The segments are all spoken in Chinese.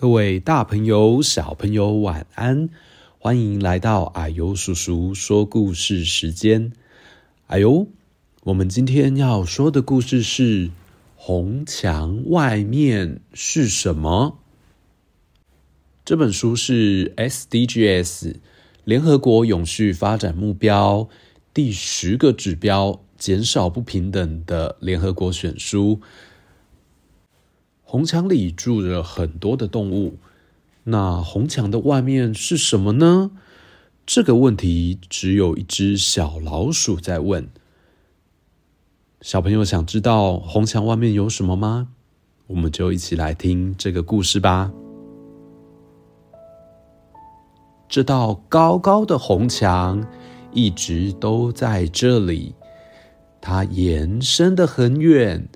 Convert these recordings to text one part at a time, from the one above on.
各位大朋友、小朋友，晚安！欢迎来到阿尤叔叔说故事时间。啊呦，我们今天要说的故事是《红墙外面是什么》。这本书是 SDGs 联合国永续发展目标第十个指标——减少不平等的联合国选书。红墙里住着很多的动物，那红墙的外面是什么呢？这个问题只有一只小老鼠在问。小朋友想知道红墙外面有什么吗？我们就一起来听这个故事吧。这道高高的红墙一直都在这里，它延伸得很远，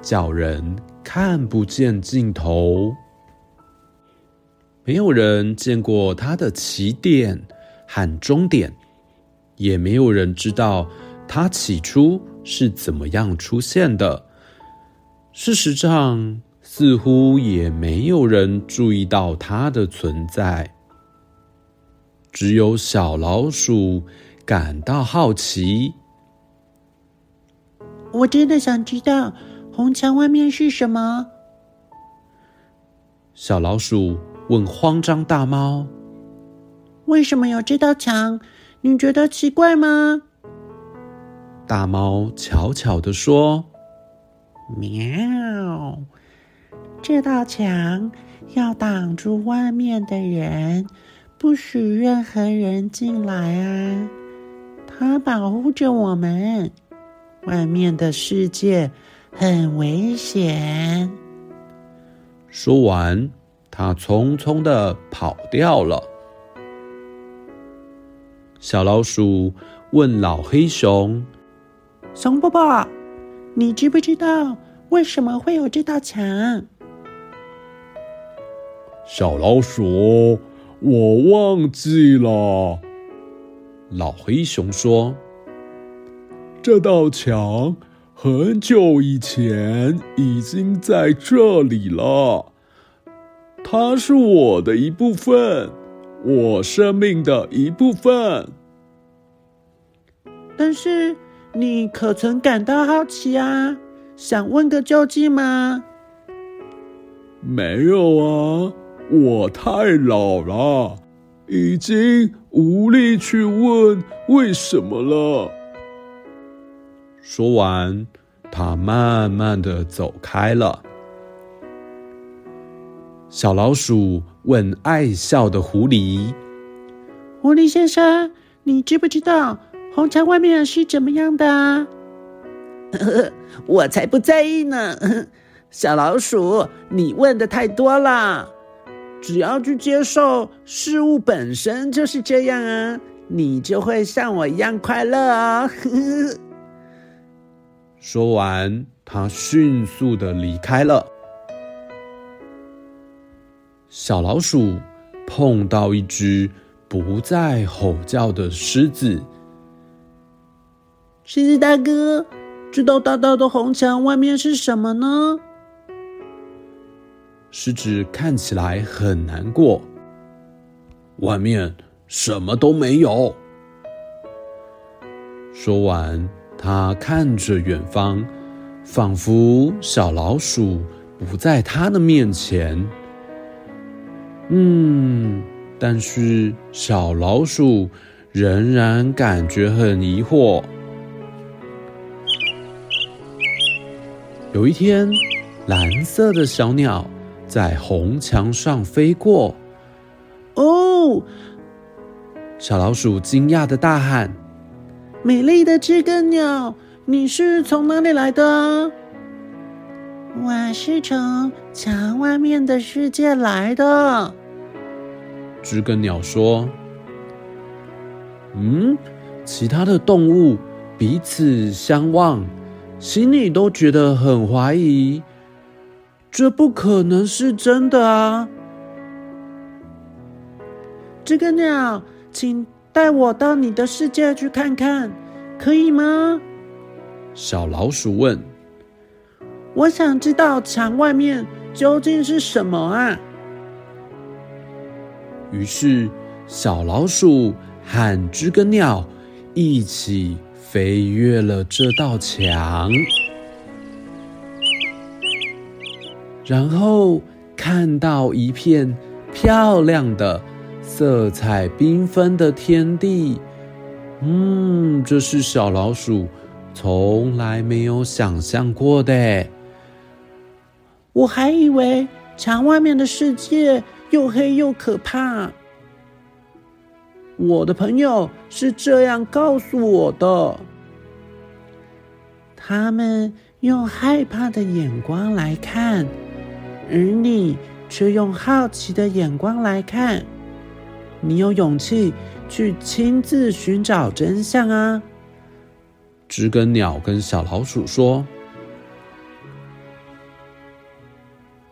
叫人。看不见尽头，没有人见过它的起点和终点，也没有人知道它起初是怎么样出现的。事实上，似乎也没有人注意到它的存在。只有小老鼠感到好奇。我真的想知道。红墙外面是什么？小老鼠问慌张大猫：“为什么有这道墙？你觉得奇怪吗？”大猫悄悄地说：“喵，这道墙要挡住外面的人，不许任何人进来啊！它保护着我们，外面的世界。”很危险。说完，他匆匆的跑掉了。小老鼠问老黑熊：“熊伯伯，你知不知道为什么会有这道墙？”小老鼠，我忘记了。老黑熊说：“这道墙。”很久以前已经在这里了，它是我的一部分，我生命的一部分。但是你可曾感到好奇啊？想问个究竟吗？没有啊，我太老了，已经无力去问为什么了。说完，他慢慢的走开了。小老鼠问爱笑的狐狸：“狐狸先生，你知不知道红墙外面是怎么样的？”“ 我才不在意呢。”“小老鼠，你问的太多了。只要去接受事物本身就是这样啊，你就会像我一样快乐哦。”说完，他迅速的离开了。小老鼠碰到一只不再吼叫的狮子。狮子大哥，这道大大的红墙外面是什么呢？狮子看起来很难过。外面什么都没有。说完。他看着远方，仿佛小老鼠不在他的面前。嗯，但是小老鼠仍然感觉很疑惑。有一天，蓝色的小鸟在红墙上飞过。哦！小老鼠惊讶的大喊。美丽的知更鸟，你是从哪里来的？我是从墙外面的世界来的。知更鸟说：“嗯，其他的动物彼此相望，心里都觉得很怀疑，这不可能是真的啊！”知更鸟，请。带我到你的世界去看看，可以吗？小老鼠问。我想知道墙外面究竟是什么啊？于是小老鼠和知更鸟一起飞越了这道墙，然后看到一片漂亮的、色彩缤纷的天地。嗯，这是小老鼠从来没有想象过的。我还以为墙外面的世界又黑又可怕。我的朋友是这样告诉我的。他们用害怕的眼光来看，而你却用好奇的眼光来看。你有勇气去亲自寻找真相啊！知更鸟跟小老鼠说：“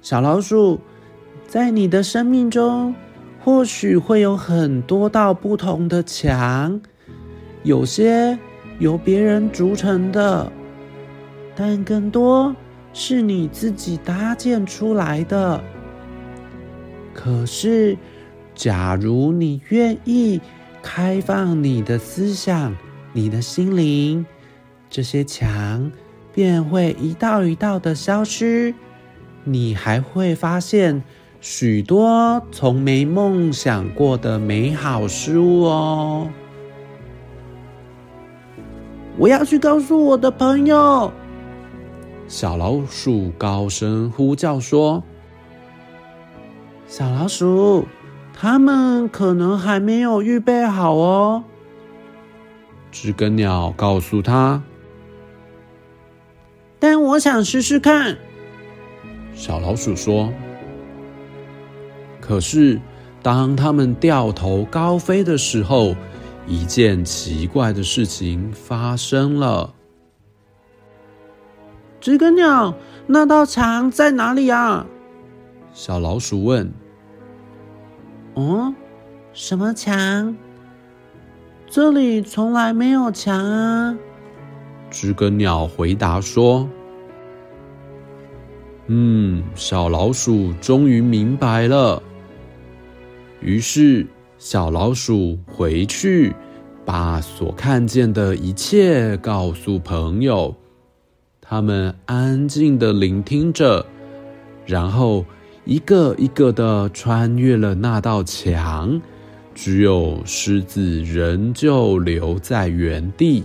小老鼠，在你的生命中，或许会有很多道不同的墙，有些由别人筑成的，但更多是你自己搭建出来的。可是，假如你愿意开放你的思想、你的心灵，这些墙便会一道一道的消失，你还会发现。”许多从没梦想过的美好事物哦！我要去告诉我的朋友。小老鼠高声呼叫说：“小老鼠，他们可能还没有预备好哦。”知更鸟告诉他：“但我想试试看。”小老鼠说。可是，当他们掉头高飞的时候，一件奇怪的事情发生了。知更鸟，那道墙在哪里啊？小老鼠问。哦，什么墙？这里从来没有墙啊！知更鸟回答说。嗯，小老鼠终于明白了。于是，小老鼠回去，把所看见的一切告诉朋友。他们安静的聆听着，然后一个一个的穿越了那道墙。只有狮子仍旧留在原地。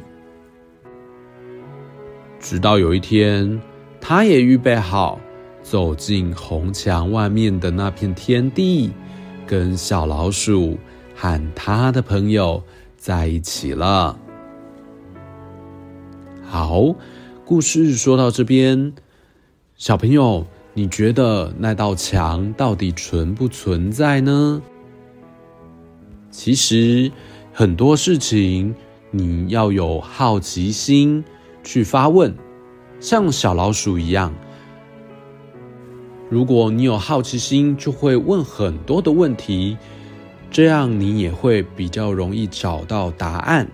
直到有一天，他也预备好走进红墙外面的那片天地。跟小老鼠和他的朋友在一起了。好，故事说到这边，小朋友，你觉得那道墙到底存不存在呢？其实很多事情你要有好奇心去发问，像小老鼠一样。如果你有好奇心，就会问很多的问题，这样你也会比较容易找到答案。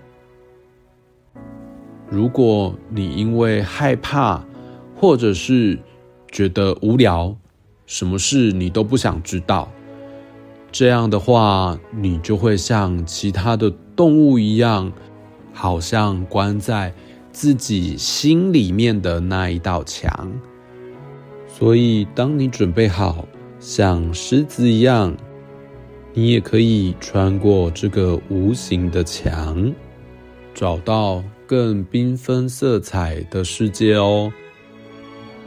如果你因为害怕，或者是觉得无聊，什么事你都不想知道，这样的话，你就会像其他的动物一样，好像关在自己心里面的那一道墙。所以，当你准备好像狮子一样，你也可以穿过这个无形的墙，找到更缤纷色彩的世界哦。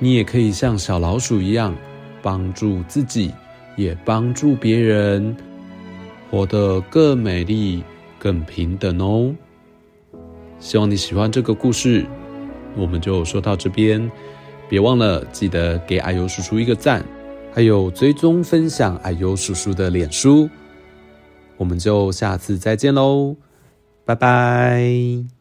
你也可以像小老鼠一样，帮助自己，也帮助别人，活得更美丽、更平等哦。希望你喜欢这个故事，我们就说到这边。别忘了记得给阿尤叔叔一个赞，还有追踪分享阿尤叔叔的脸书，我们就下次再见喽，拜拜。